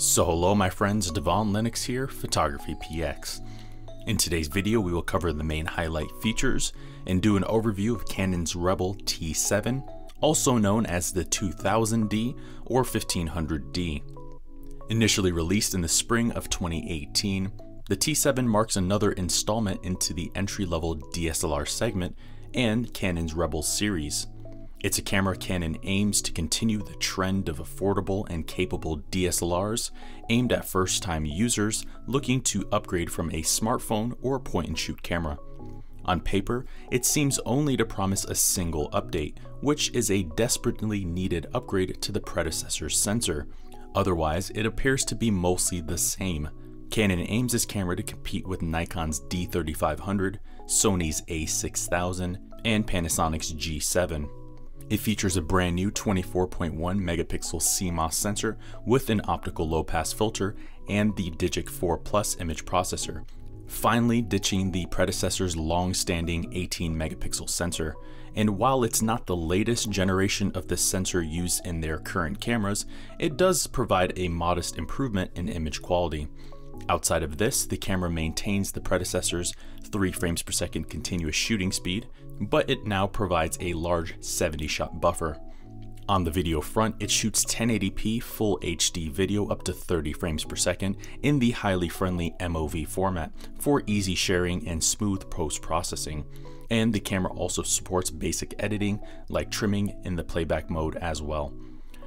So hello my friends, Devon Lennox here, Photography PX. In today's video we will cover the main highlight features and do an overview of Canon's Rebel T7, also known as the 2000D or 1500D. Initially released in the spring of 2018, the T7 marks another installment into the entry-level DSLR segment and Canon's Rebel series. It's a camera Canon aims to continue the trend of affordable and capable DSLRs aimed at first time users looking to upgrade from a smartphone or point and shoot camera. On paper, it seems only to promise a single update, which is a desperately needed upgrade to the predecessor's sensor. Otherwise, it appears to be mostly the same. Canon aims its camera to compete with Nikon's D3500, Sony's A6000, and Panasonic's G7. It features a brand new 24.1 megapixel CMOS sensor with an optical low pass filter and the Digic 4 Plus image processor, finally ditching the predecessor's long standing 18 megapixel sensor. And while it's not the latest generation of the sensor used in their current cameras, it does provide a modest improvement in image quality. Outside of this, the camera maintains the predecessor's 3 frames per second continuous shooting speed, but it now provides a large 70 shot buffer. On the video front, it shoots 1080p full HD video up to 30 frames per second in the highly friendly MOV format for easy sharing and smooth post-processing. And the camera also supports basic editing like trimming in the playback mode as well.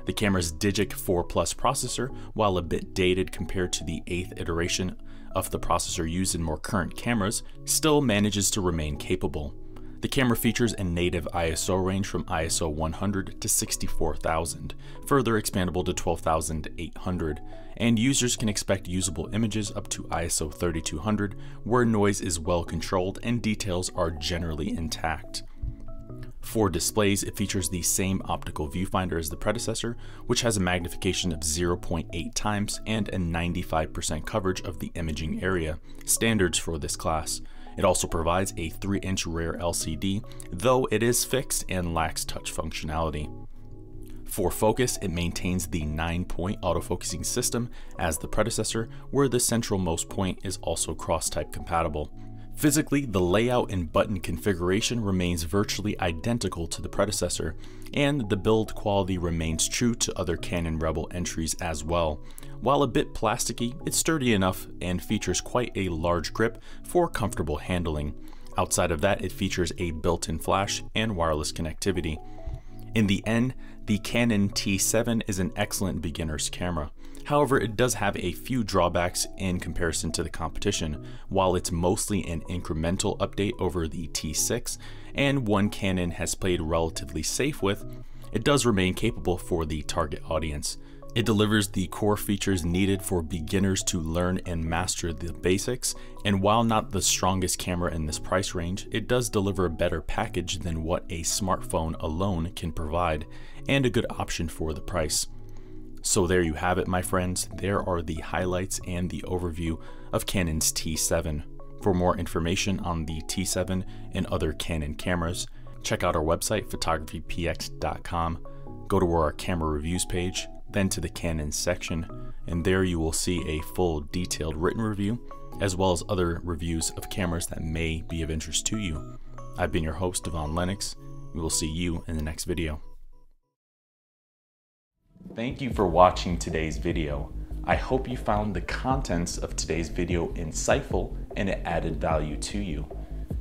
The camera's Digic 4 Plus processor, while a bit dated compared to the 8th iteration of the processor used in more current cameras, still manages to remain capable. The camera features a native ISO range from ISO 100 to 64,000, further expandable to 12,800, and users can expect usable images up to ISO 3200 where noise is well controlled and details are generally intact. For displays, it features the same optical viewfinder as the predecessor, which has a magnification of 0.8 times and a 95% coverage of the imaging area, standards for this class. It also provides a 3 inch rear LCD, though it is fixed and lacks touch functionality. For focus, it maintains the 9 point autofocusing system as the predecessor, where the central most point is also cross type compatible. Physically, the layout and button configuration remains virtually identical to the predecessor, and the build quality remains true to other Canon Rebel entries as well. While a bit plasticky, it's sturdy enough and features quite a large grip for comfortable handling. Outside of that, it features a built-in flash and wireless connectivity. In the end, the Canon T7 is an excellent beginner's camera. However, it does have a few drawbacks in comparison to the competition. While it's mostly an incremental update over the T6, and one Canon has played relatively safe with, it does remain capable for the target audience. It delivers the core features needed for beginners to learn and master the basics, and while not the strongest camera in this price range, it does deliver a better package than what a smartphone alone can provide, and a good option for the price. So there you have it my friends, there are the highlights and the overview of Canon's T7. For more information on the T7 and other Canon cameras, check out our website photographypx.com, go to our camera reviews page, then to the Canon section, and there you will see a full detailed written review, as well as other reviews of cameras that may be of interest to you. I've been your host, Devon Lennox. We will see you in the next video. Thank you for watching today's video. I hope you found the contents of today's video insightful and it added value to you.